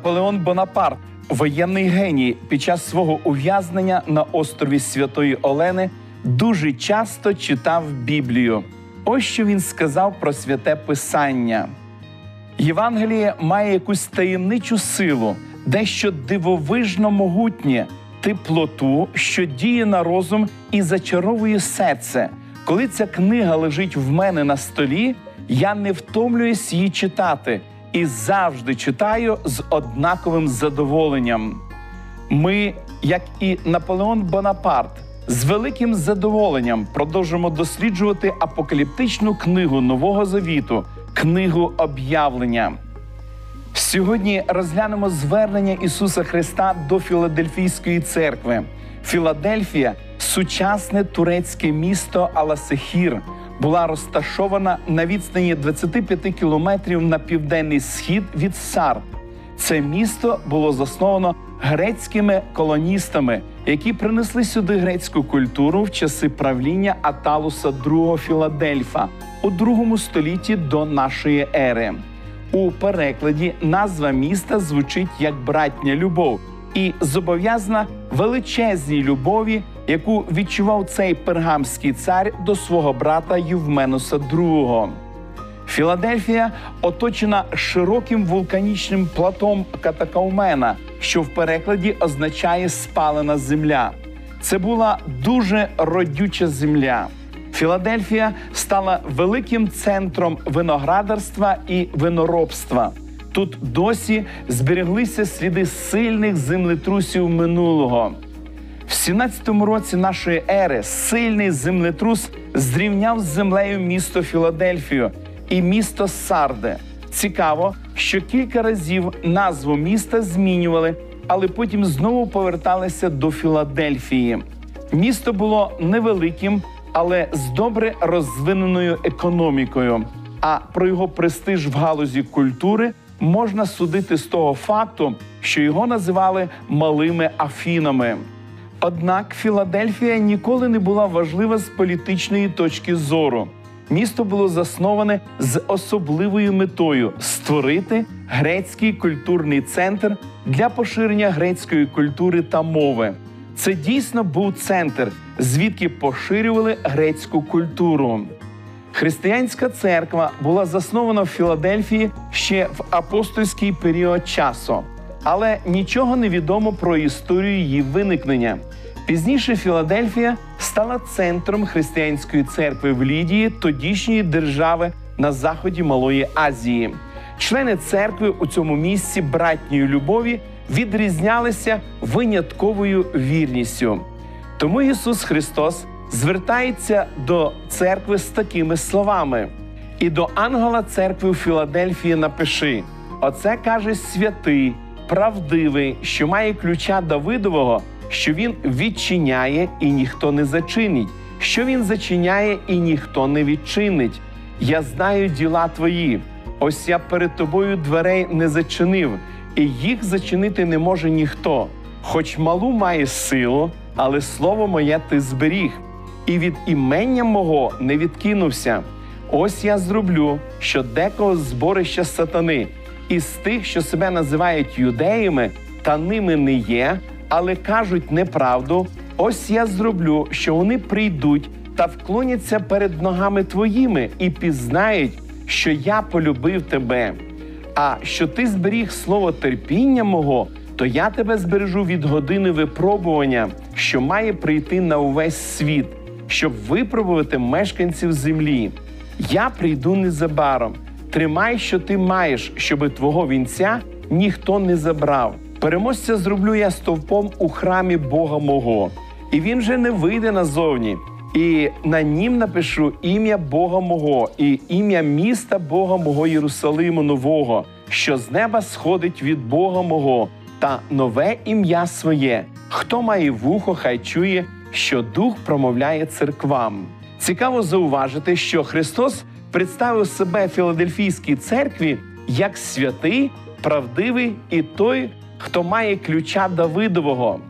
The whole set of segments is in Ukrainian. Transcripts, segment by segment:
Наполеон Бонапарт, воєнний геній, під час свого ув'язнення на острові Святої Олени дуже часто читав Біблію. Ось що він сказав про святе Писання. Євангеліє має якусь таємничу силу, дещо дивовижно могутнє, теплоту, що діє на розум і зачаровує серце. Коли ця книга лежить в мене на столі, я не втомлююсь її читати і завжди читаю з однаковим задоволенням. Ми, як і Наполеон Бонапарт, з великим задоволенням продовжимо досліджувати апокаліптичну книгу Нового Завіту, книгу об'явлення. Сьогодні розглянемо звернення Ісуса Христа до Філадельфійської церкви. Філадельфія сучасне турецьке місто Аласехір, була розташована на відстані 25 кілометрів на південний схід від Сард. Це місто було засновано грецькими колоністами, які принесли сюди грецьку культуру в часи правління Аталуса II Філадельфа у другому столітті до нашої ери. У перекладі назва міста звучить як братня любов і зобов'язана величезній любові, яку відчував цей пергамський цар до свого брата Євменуса II. Філадельфія оточена широким вулканічним платом Катакаумена, що в перекладі означає спалена земля. Це була дуже родюча земля. Філадельфія стала великим центром виноградарства і виноробства. Тут досі збереглися сліди сильних землетрусів минулого. В 17-му році нашої ери сильний землетрус зрівняв з землею місто Філадельфію і місто Сарде. Цікаво, що кілька разів назву міста змінювали, але потім знову поверталися до Філадельфії. Місто було невеликим, але з добре розвиненою економікою. А про його престиж в галузі культури можна судити з того факту, що його називали малими Афінами. Однак Філадельфія ніколи не була важлива з політичної точки зору. Місто було засноване з особливою метою створити грецький культурний центр для поширення грецької культури та мови. Це дійсно був центр, звідки поширювали грецьку культуру. Християнська церква була заснована в Філадельфії ще в апостольський період часу, але нічого не відомо про історію її виникнення. Пізніше Філадельфія стала центром християнської церкви в Лідії, тодішньої держави на заході Малої Азії. Члени церкви у цьому місці братньої любові відрізнялися винятковою вірністю. Тому Ісус Христос звертається до церкви з такими словами: і до ангела церкви у Філадельфії напиши: Оце каже святий, правдивий, що має ключа Давидового, що він відчиняє і ніхто не зачинить, що він зачиняє і ніхто не відчинить. Я знаю діла твої. Ось я перед тобою дверей не зачинив, і їх зачинити не може ніхто. Хоч малу має силу, але слово моє ти зберіг, і від імення мого не відкинувся. Ось я зроблю, що декого зборища сатани, із тих, що себе називають юдеями, та ними не є, але кажуть неправду. Ось я зроблю, що вони прийдуть та вклоняться перед ногами твоїми і пізнають, що я полюбив тебе. А що ти зберіг слово терпіння мого, то я тебе збережу від години випробування, що має прийти на увесь світ, щоб випробувати мешканців землі. Я прийду незабаром. Тримай, що ти маєш, щоби твого вінця ніхто не забрав. Переможця зроблю я стовпом у храмі Бога мого, і він вже не вийде назовні. І на нім напишу ім'я Бога мого і ім'я міста Бога мого Єрусалиму Нового, що з неба сходить від Бога мого, та нове ім'я своє. Хто має вухо, хай чує, що дух промовляє церквам. Цікаво зауважити, що Христос представив себе Філадельфійській церкві як святий, правдивий і той, хто має ключа Давидового.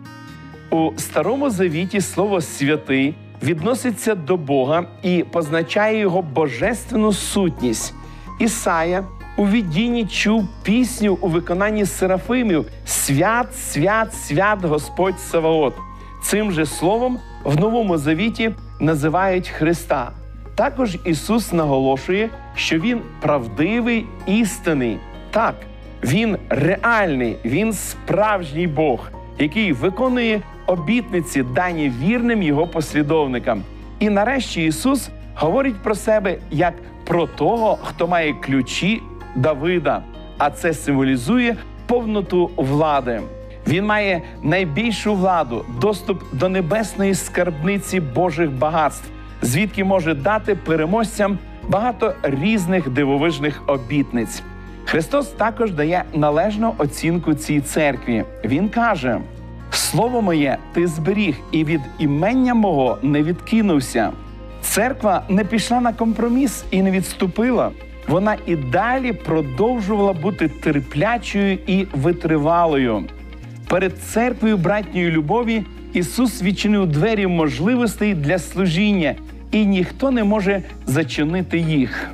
У старому завіті слово святий відноситься до Бога і позначає його божественну сутність. Ісая у віддінні чув пісню у виконанні серафимів Свят, свят, свят Господь Саваот. Цим же словом в Новому Завіті називають Христа. Також Ісус наголошує, що Він правдивий, істинний. Так, Він реальний, Він справжній Бог, який виконує обітниці, дані вірним Його послідовникам. І нарешті Ісус говорить про себе як про того, хто має ключі Давида, а це символізує повноту влади. Він має найбільшу владу, доступ до небесної скарбниці Божих багатств, звідки може дати переможцям багато різних дивовижних обітниць. Христос також дає належну оцінку цій церкві. Він каже: Слово моє ти зберіг, і від імення мого не відкинувся. Церква не пішла на компроміс і не відступила. Вона і далі продовжувала бути терплячою і витривалою. Перед церквою братньої любові Ісус відчинив двері можливостей для служіння, і ніхто не може зачинити їх.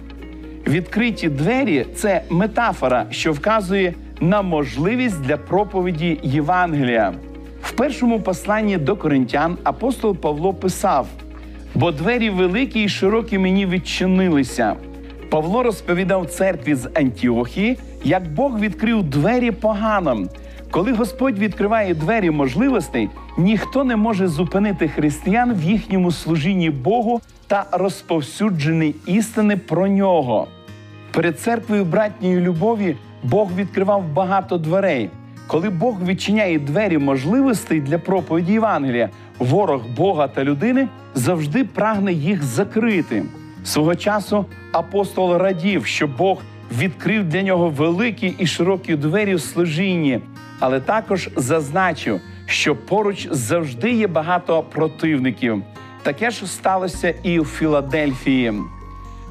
Відкриті двері це метафора, що вказує на можливість для проповіді Євангелія. В першому посланні до коринтян апостол Павло писав: бо двері великі і широкі мені відчинилися. Павло розповідав церкві з Антіохії, як Бог відкрив двері поганим. Коли Господь відкриває двері можливостей, ніхто не може зупинити християн в їхньому служінні Богу та розповсюдженні істини про нього. Перед церквою братньої любові Бог відкривав багато дверей. Коли Бог відчиняє двері можливостей для проповіді Євангелія, ворог Бога та людини завжди прагне їх закрити. Свого часу апостол радів, що Бог відкрив для нього великі і широкі двері в служінні, але також зазначив, що поруч завжди є багато противників. Таке ж сталося і у Філадельфії.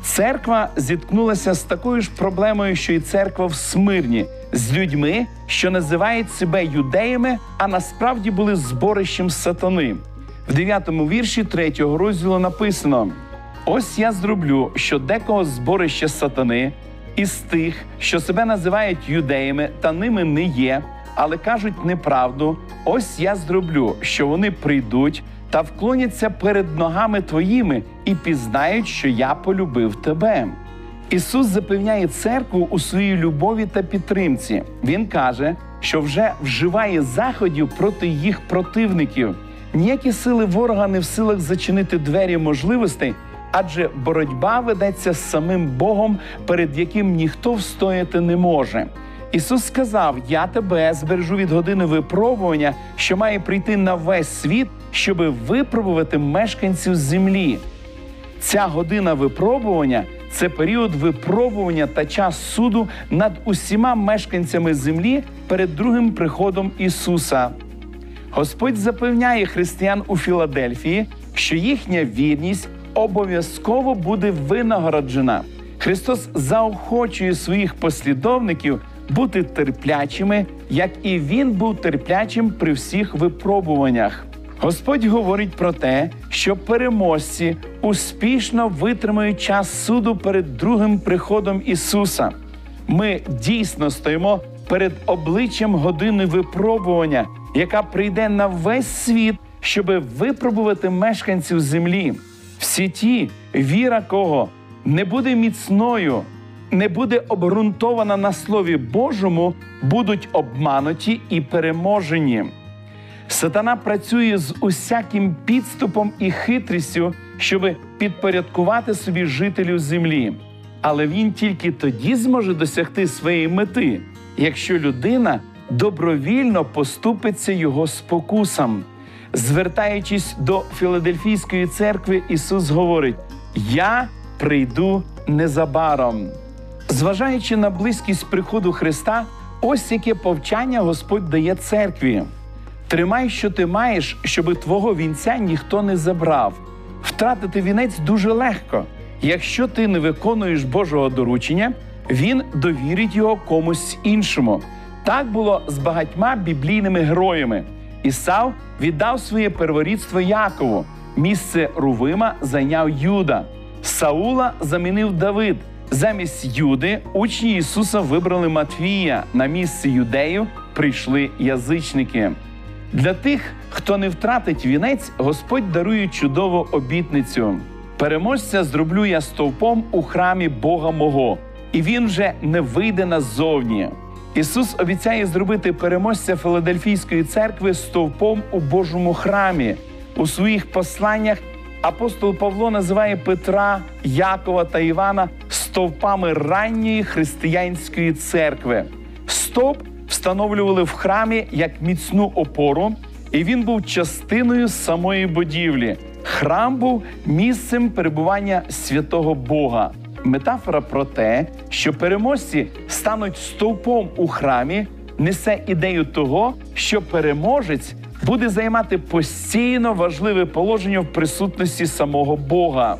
Церква зіткнулася з такою ж проблемою, що і церква в Смирні, з людьми, що називають себе юдеями, а насправді були зборищем сатани. В 9 вірші 3 розділу написано: Ось я зроблю, що декого зборище сатани із тих, що себе називають юдеями, та ними не є, але кажуть неправду. Ось я зроблю, що вони прийдуть та вклоняться перед ногами твоїми і пізнають, що я полюбив тебе. Ісус запевняє церкву у своїй любові та підтримці. Він каже, що вже вживає заходів проти їх противників. Ніякі сили ворога не в силах зачинити двері можливостей, адже боротьба ведеться з самим Богом, перед яким ніхто встояти не може. Ісус сказав: Я тебе збережу від години випробування, що має прийти на весь світ, щоби випробувати мешканців землі. Ця година випробування це період випробування та час суду над усіма мешканцями землі перед другим приходом Ісуса. Господь запевняє християн у Філадельфії, що їхня вірність обов'язково буде винагороджена. Христос заохочує своїх послідовників бути терплячими, як і Він був терплячим при всіх випробуваннях. Господь говорить про те, що переможці успішно витримають час суду перед другим приходом Ісуса. Ми дійсно стоїмо перед обличчям години випробування, яка прийде на весь світ, щоби випробувати мешканців землі. Всі ті, віра кого не буде міцною, не буде обґрунтована на Слові Божому, будуть обмануті і переможені. Сатана працює з усяким підступом і хитрістю, щоб підпорядкувати собі жителів землі. Але він тільки тоді зможе досягти своєї мети, якщо людина добровільно поступиться його спокусам. Звертаючись до Філадельфійської церкви, Ісус говорить: Я прийду незабаром. Зважаючи на близькість приходу Христа, ось яке повчання Господь дає церкві. Тримай, що ти маєш, щоби твого вінця ніхто не забрав. Втратити вінець дуже легко. Якщо ти не виконуєш Божого доручення, він довірить його комусь іншому. Так було з багатьма біблійними героями. Ісав віддав своє перворідство Якову. Місце Рувима зайняв Юда. Саула замінив Давид. Замість Юди учні Ісуса вибрали Матвія. На місце юдею прийшли язичники. Для тих, хто не втратить вінець, Господь дарує чудову обітницю. Переможця зроблю я стовпом у храмі Бога мого, і він вже не вийде назовні. Ісус обіцяє зробити переможця Филадельфійської церкви стовпом у Божому храмі. У своїх посланнях апостол Павло називає Петра, Якова та Івана стовпами ранньої християнської церкви. Стовп встановлювали в храмі як міцну опору, і він був частиною самої будівлі. Храм був місцем перебування святого Бога. Метафора про те, що переможці стануть стовпом у храмі, несе ідею того, що переможець буде займати постійно важливе положення в присутності самого Бога.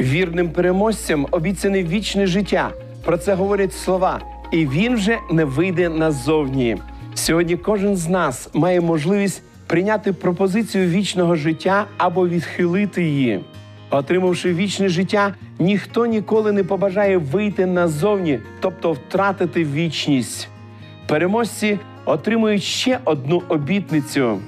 Вірним переможцям обіцяне вічне життя. Про це говорять слова, і він вже не вийде назовні. Сьогодні кожен з нас має можливість прийняти пропозицію вічного життя або відхилити її. Отримавши вічне життя, ніхто ніколи не побажає вийти назовні, тобто втратити вічність. Переможці отримують ще одну обітницю.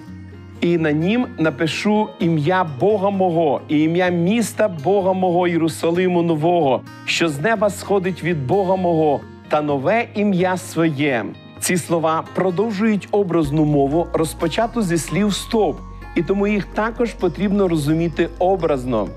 І на нім напишу ім'я Бога мого і ім'я міста Бога мого Єрусалиму Нового, що з неба сходить від Бога мого, та нове ім'я своє. Ці слова продовжують образну мову, розпочату зі слів стоп, і тому їх також потрібно розуміти образно.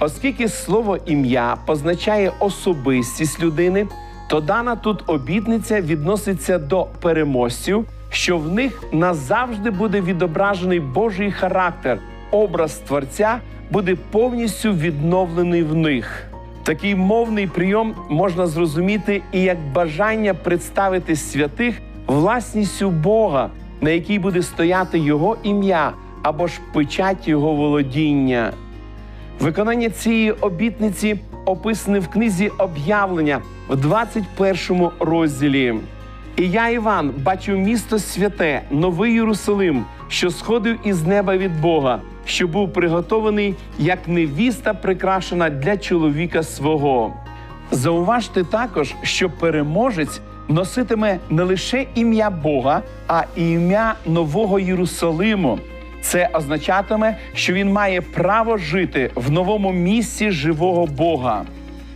Оскільки слово ім'я позначає особистість людини, то дана тут обітниця відноситься до переможців, що в них назавжди буде відображений Божий характер, образ Творця буде повністю відновлений в них. Такий мовний прийом можна зрозуміти і як бажання представити святих власністю Бога, на якій буде стояти Його ім'я або ж печать Його володіння. Виконання цієї обітниці описане в книзі об'явлення в 21 розділі. І я, Іван, бачив місто святе, новий Єрусалим, що сходив із неба від Бога, що був приготований як невіста, прикрашена для чоловіка свого. Зауважте також, що переможець носитиме не лише ім'я Бога, а і ім'я Нового Єрусалиму. Це означатиме, що він має право жити в новому місці живого Бога.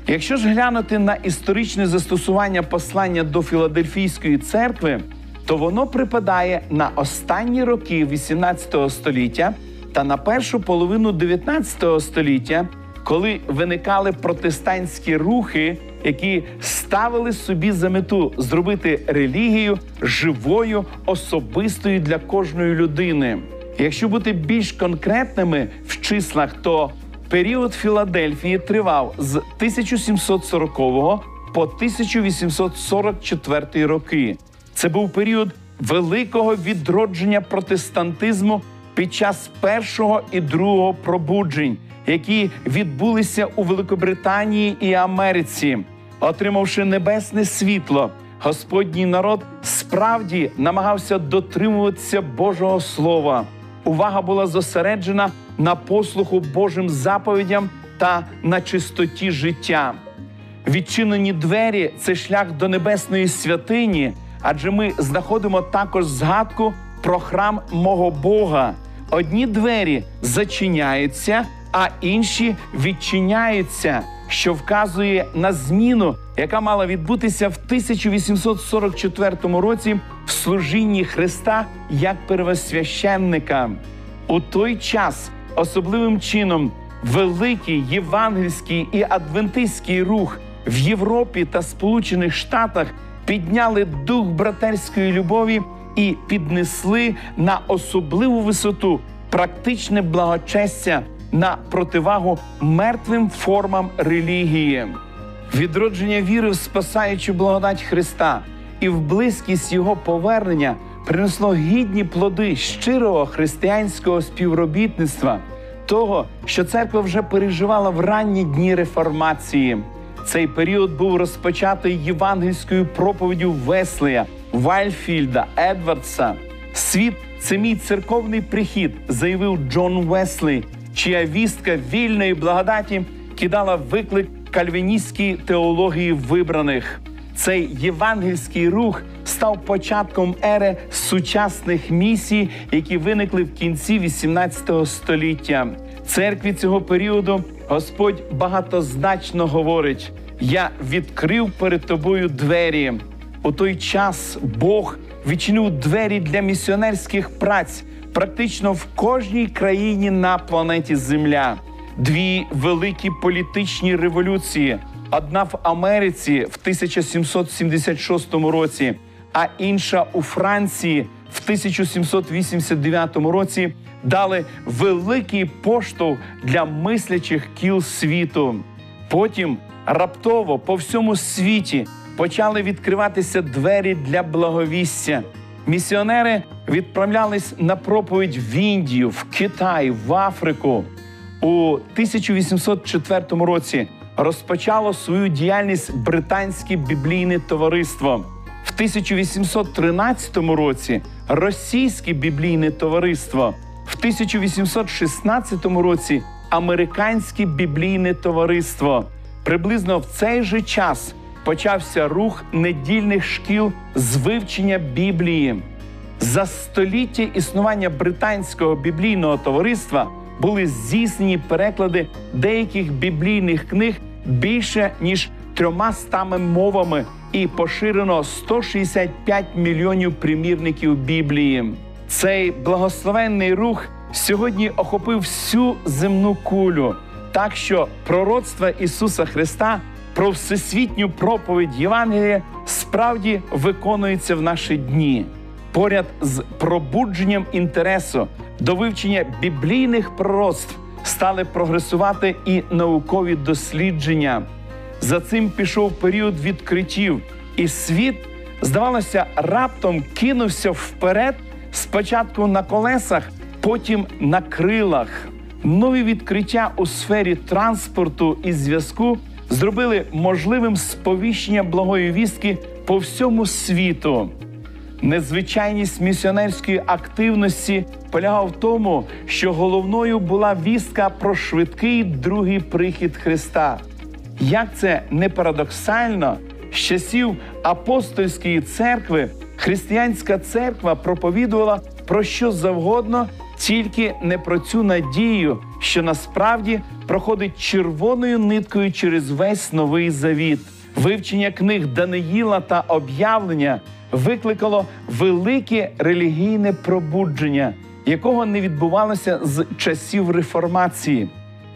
Якщо ж глянути на історичне застосування послання до Філадельфійської церкви, то воно припадає на останні роки 18 століття та на першу половину 19 століття, коли виникали протестантські рухи, які ставили собі за мету зробити релігію живою, особистою для кожної людини. Якщо бути більш конкретними в числах, то період Філадельфії тривав з 1740 по 1844 роки. Це був період великого відродження протестантизму під час першого і другого пробуджень, які відбулися у Великобританії і Америці, отримавши небесне світло. Господній народ справді намагався дотримуватися Божого Слова. Увага була зосереджена на послуху Божим заповідям та на чистоті життя. Відчинені двері це шлях до небесної святині, адже ми знаходимо також згадку про храм мого Бога. Одні двері зачиняються, а інші відчиняються, що вказує на зміну, яка мала відбутися в 1844 році в служінні Христа як первосвященника. У той час особливим чином великий євангельський і адвентистський рух в Європі та Сполучених Штатах підняли дух братерської любові і піднесли на особливу висоту практичне благочестя на противагу мертвим формам релігії. Відродження віри в спасаючу благодать Христа і в близькість Його повернення принесло гідні плоди щирого християнського співробітництва, того, що церква вже переживала в ранні дні реформації. Цей період був розпочатий євангельською проповіддю Веслея, Вальфільда, Едвардса. Світ це мій церковний прихід, заявив Джон Веслі, чия вістка вільної благодаті кидала виклик кальвіністській теології вибраних. Цей євангельський рух став початком ери сучасних місій, які виникли в кінці 18 століття. Церкві цього періоду Господь багатозначно говорить: Я відкрив перед тобою двері. У той час Бог відчинив двері для місіонерських праць практично в кожній країні на планеті Земля. Дві великі політичні революції: одна в Америці в 1776 році, а інша у Франції в 1789 році дали великий поштовх для мислячих кіл світу. Потім раптово по всьому світі почали відкриватися двері для благовістя. Місіонери відправлялись на проповідь в Індію, в Китай, в Африку. У 1804 році розпочало свою діяльність британське біблійне товариство. В 1813 році російське біблійне товариство, в 1816 році американське біблійне товариство. Приблизно в цей же час почався рух недільних шкіл з вивчення Біблії. За століття існування британського біблійного товариства були здійснені переклади деяких біблійних книг більше ніж трьома стами мовами і поширено 165 мільйонів примірників Біблії. Цей благословенний рух сьогодні охопив всю земну кулю, так що пророцтва Ісуса Христа про всесвітню проповідь Євангелія справді виконується в наші дні. Поряд з пробудженням інтересу до вивчення біблійних пророцтв стали прогресувати і наукові дослідження. За цим пішов період відкриттів, і світ, здавалося, раптом кинувся вперед, спочатку на колесах, потім на крилах. Нові відкриття у сфері транспорту і зв'язку зробили можливим сповіщення благої вістки по всьому світу. Незвичайність місіонерської активності полягала в тому, що головною була вістка про швидкий другий прихід Христа. Як це не парадоксально, з часів апостольської церкви християнська церква проповідувала про що завгодно, тільки не про цю надію, що насправді проходить червоною ниткою через весь новий завіт. Вивчення книг Даниїла та об'явлення викликало велике релігійне пробудження, якого не відбувалося з часів реформації.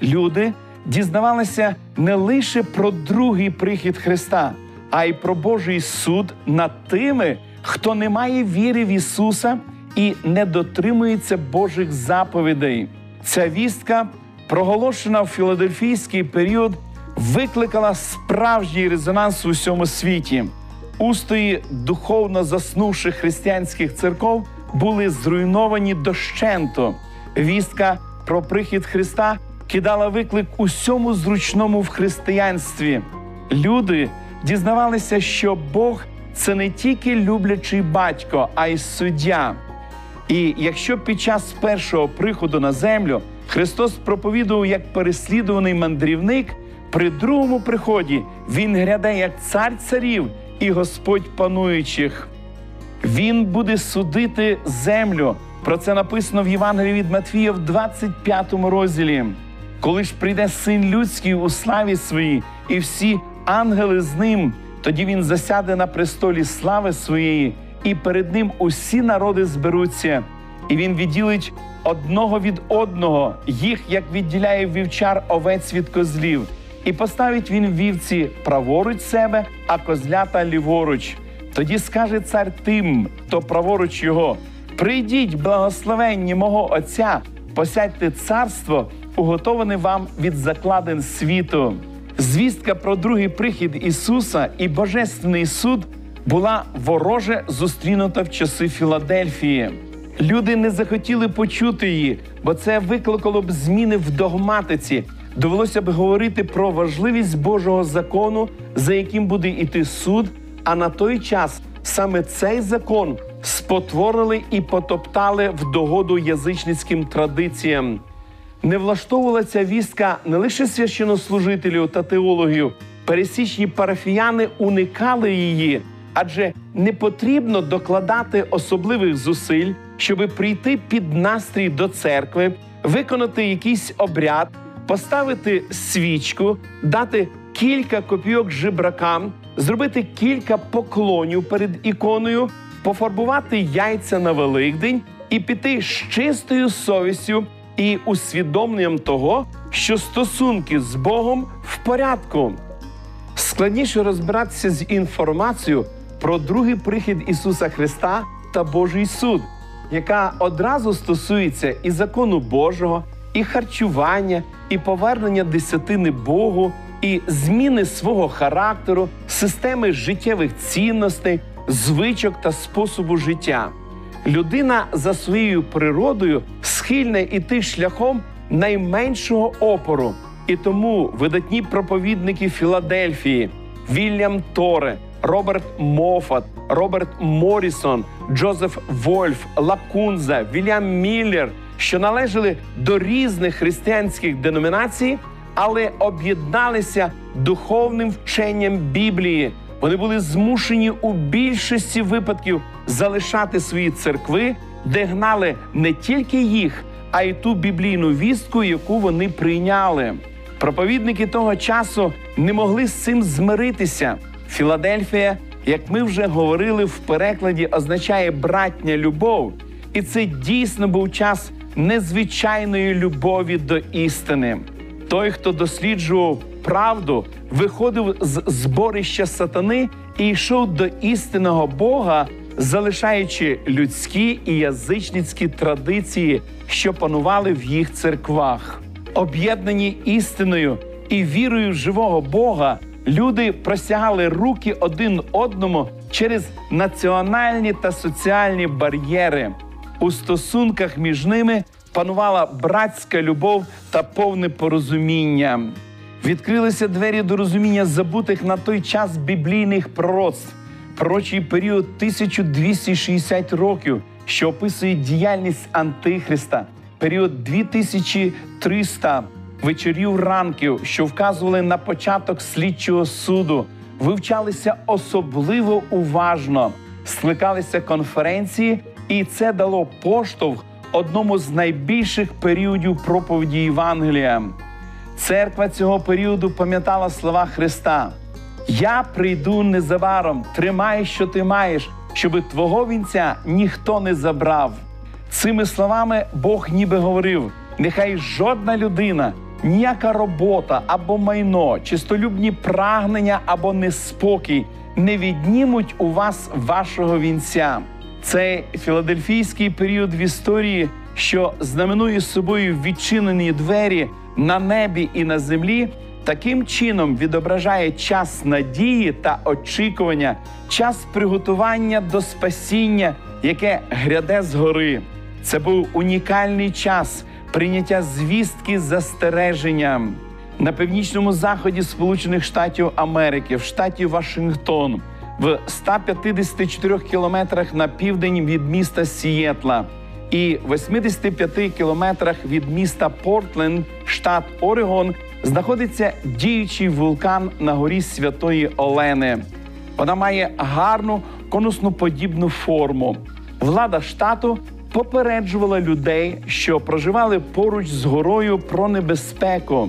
Люди дізнавалися не лише про другий прихід Христа, а й про Божий суд над тими, хто не має віри в Ісуса і не дотримується Божих заповідей. Ця вістка, проголошена в філадельфійський період, викликала справжній резонанс у всьому світі. Устої духовно заснувших християнських церков були зруйновані дощенто. Вістка про прихід Христа кидала виклик усьому зручному в християнстві. Люди дізнавалися, що Бог це не тільки люблячий батько, а й суддя. І якщо під час першого приходу на землю Христос проповідував як переслідуваний мандрівник, при другому приході Він гряде як цар царів і Господь пануючих. Він буде судити землю. Про це написано в Євангелії від Матвія в 25 розділі. Коли ж прийде син людський у славі своїй, і всі ангели з ним, тоді він засяде на престолі слави своєї, і перед ним усі народи зберуться, і він відділить одного від одного, їх як відділяє вівчар овець від козлів, і поставить він вівці праворуч себе, а козлята ліворуч. Тоді скаже цар тим, хто праворуч його: прийдіть, благословенні мого Отця, посядьте царство, уготоване вам від закладин світу. Звістка про другий прихід Ісуса і Божественний суд була вороже зустрінута в часи Філадельфії. Люди не захотіли почути її, бо це викликало б зміни в догматиці. Довелося б говорити про важливість Божого закону, за яким буде йти суд. А на той час саме цей закон спотворили і потоптали в догоду язичницьким традиціям. не влаштовувала ця вістка не лише священнослужителів та теологів, пересічні парафіяни уникали її, адже не потрібно докладати особливих зусиль, щоби прийти під настрій до церкви, виконати якийсь обряд, поставити свічку, дати кілька копійок жебракам, зробити кілька поклонів перед іконою, пофарбувати яйця на Великдень і піти з чистою совістю і усвідомленням того, що стосунки з Богом в порядку. Складніше розбиратися з інформацією про другий прихід Ісуса Христа та Божий суд, яка одразу стосується і закону Божого, і харчування, і повернення десятини Богу, і зміни свого характеру, системи життєвих цінностей, звичок та способу життя. Людина за своєю природою схильна іти шляхом найменшого опору. І тому видатні проповідники Філадельфії Вільям Торе, Роберт Мофат, Роберт Морісон, Джозеф Вольф, Лакунза, Вільям Міллер, що належали до різних християнських деномінацій, але об'єдналися духовним вченням Біблії. Вони були змушені у більшості випадків залишати свої церкви, де гнали не тільки їх, а й ту біблійну вістку, яку вони прийняли. Проповідники того часу не могли з цим змиритися. Філадельфія, як ми вже говорили в перекладі, означає братня любов, і це дійсно був час незвичайної любові до істини. Той, хто досліджував правду, виходив з зборища сатани і йшов до істинного Бога, залишаючи людські і язичницькі традиції, що панували в їх церквах. Об'єднані істиною і вірою в живого Бога, люди простягали руки один одному через національні та соціальні бар'єри. У стосунках між ними панувала братська любов та повне порозуміння. Відкрилися двері до розуміння забутих на той час біблійних пророцтв. Пророчий період 1260 років, що описує діяльність Антихриста, період 2300 вечорів ранків, що вказували на початок слідчого суду, вивчалися особливо уважно, скликалися конференції, і це дало поштовх одному з найбільших періодів проповіді Євангелія. Церква цього періоду пам'ятала слова Христа: Я прийду незабаром, тримай, що ти маєш, щоби твого вінця ніхто не забрав. Цими словами Бог ніби говорив: нехай жодна людина, ніяка робота або майно, чистолюбні прагнення або неспокій не віднімуть у вас вашого вінця. Цей філадельфійський період в історії, що знаменує собою відчинені двері на небі і на землі, таким чином відображає час надії та очікування, час приготування до спасіння, яке гряде згори. Це був унікальний час прийняття звістки з застереженням на північному заході Сполучених Штатів Америки, в штаті Вашингтон, в 154 кілометрах на південь від міста Сієтла і 85 кілометрах від міста Портленд, штат Орегон, знаходиться діючий вулкан на горі Святої Олени. Вона має гарну конусноподібну форму. Влада штату попереджувала людей, що проживали поруч з горою про небезпеку.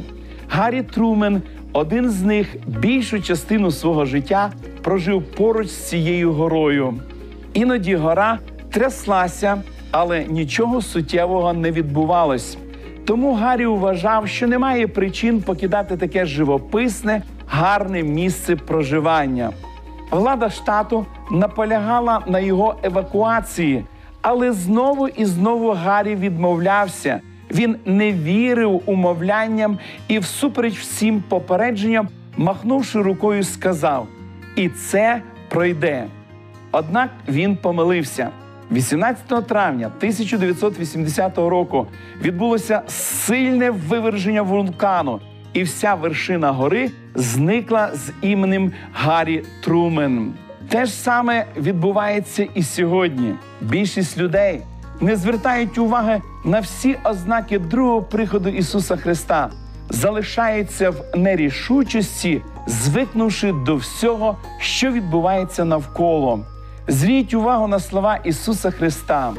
Гаррі Трумен, один з них, більшу частину свого життя прожив поруч з цією горою. Іноді гора тряслася, але нічого суттєвого не відбувалось. Тому Гаррі вважав, що немає причин покидати таке живописне, гарне місце проживання. Влада штату наполягала на його евакуації, але знову і знову Гаррі відмовлявся. Він не вірив умовлянням і, всупереч всім попередженням, махнувши рукою, сказав: І це пройде. Однак він помилився. 18 травня 1980 року відбулося сильне виверження вулкану, і вся вершина гори зникла з іменем Гаррі Трумен. Те ж саме відбувається і сьогодні. Більшість людей не звертають уваги на всі ознаки другого приходу Ісуса Христа, залишаються в нерішучості, звикнувши до всього, що відбувається навколо. Зверніть увагу на слова Ісуса Христа.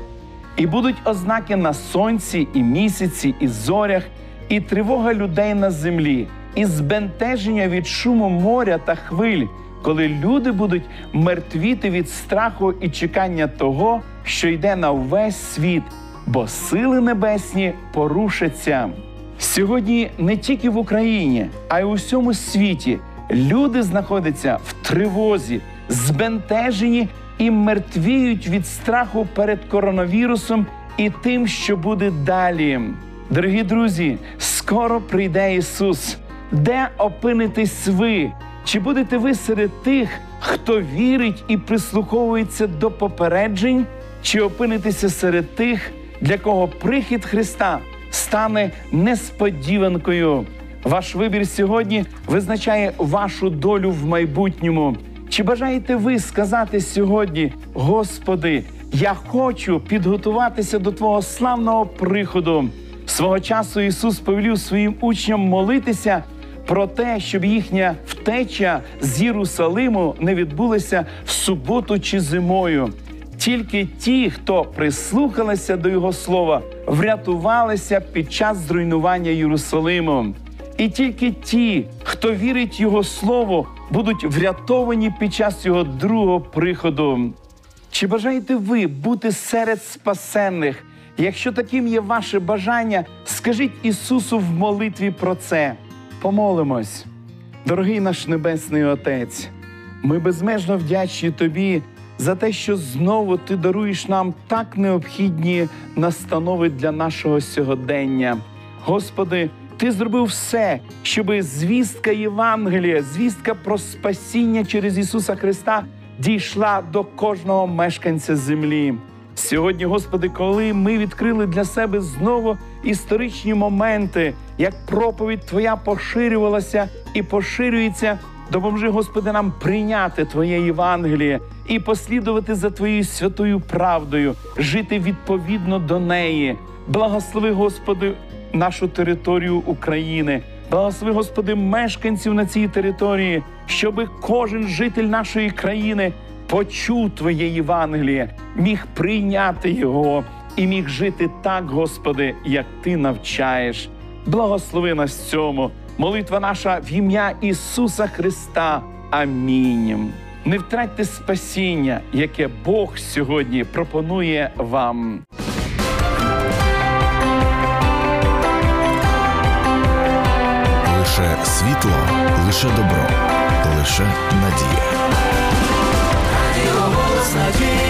І будуть ознаки на сонці, і місяці, і зорях, і тривога людей на землі, і збентеження від шуму моря та хвиль, коли люди будуть мертвіти від страху і чекання того, що йде на увесь світ, бо сили небесні порушаться. Сьогодні не тільки в Україні, а й у всьому світі люди знаходяться в тривозі, збентежені і мертвіють від страху перед коронавірусом і тим, що буде далі. Дорогі друзі, скоро прийде Ісус. Де опинитесь ви? Чи будете ви серед тих, хто вірить і прислуховується до попереджень, чи опинитеся серед тих, для кого прихід Христа стане несподіванкою? Ваш вибір сьогодні визначає вашу долю в майбутньому. Чи бажаєте ви сказати сьогодні, Господи, я хочу підготуватися до Твого славного приходу? Свого часу Ісус повелів своїм учням молитися про те, щоб їхня втеча з Єрусалиму не відбулася в суботу чи зимою. Тільки ті, хто прислухалися до Його слова, врятувалися під час зруйнування Єрусалиму. І тільки ті, хто вірить Його слову, будуть врятовані під час його другого приходу. Чи бажаєте ви бути серед спасенних? Якщо таким є ваше бажання, скажіть Ісусу в молитві про це. Помолимось. Дорогий наш Небесний Отець, ми безмежно вдячні Тобі за те, що знову Ти даруєш нам так необхідні настанови для нашого сьогодення. Господи, Ти зробив все, щоб звістка Євангелія, звістка про спасіння через Ісуса Христа дійшла до кожного мешканця землі. Сьогодні, Господи, коли ми відкрили для себе знову історичні моменти, як проповідь Твоя поширювалася і поширюється, допоможи, Господи, нам прийняти Твоє Євангеліє і послідувати за Твоєю святою правдою, жити відповідно до неї. Благослови, Господи, нашу територію України. Благослови, Господи, мешканців на цій території, щоби кожен житель нашої країни почув Твоє Євангеліє, міг прийняти його і міг жити так, Господи, як Ти навчаєш. Благослови нас цьому. Молитва наша в ім'я Ісуса Христа. Амінь. Не втратьте спасіння, яке Бог сьогодні пропонує вам. Лише світло, лише добро, лише надія. голос надії.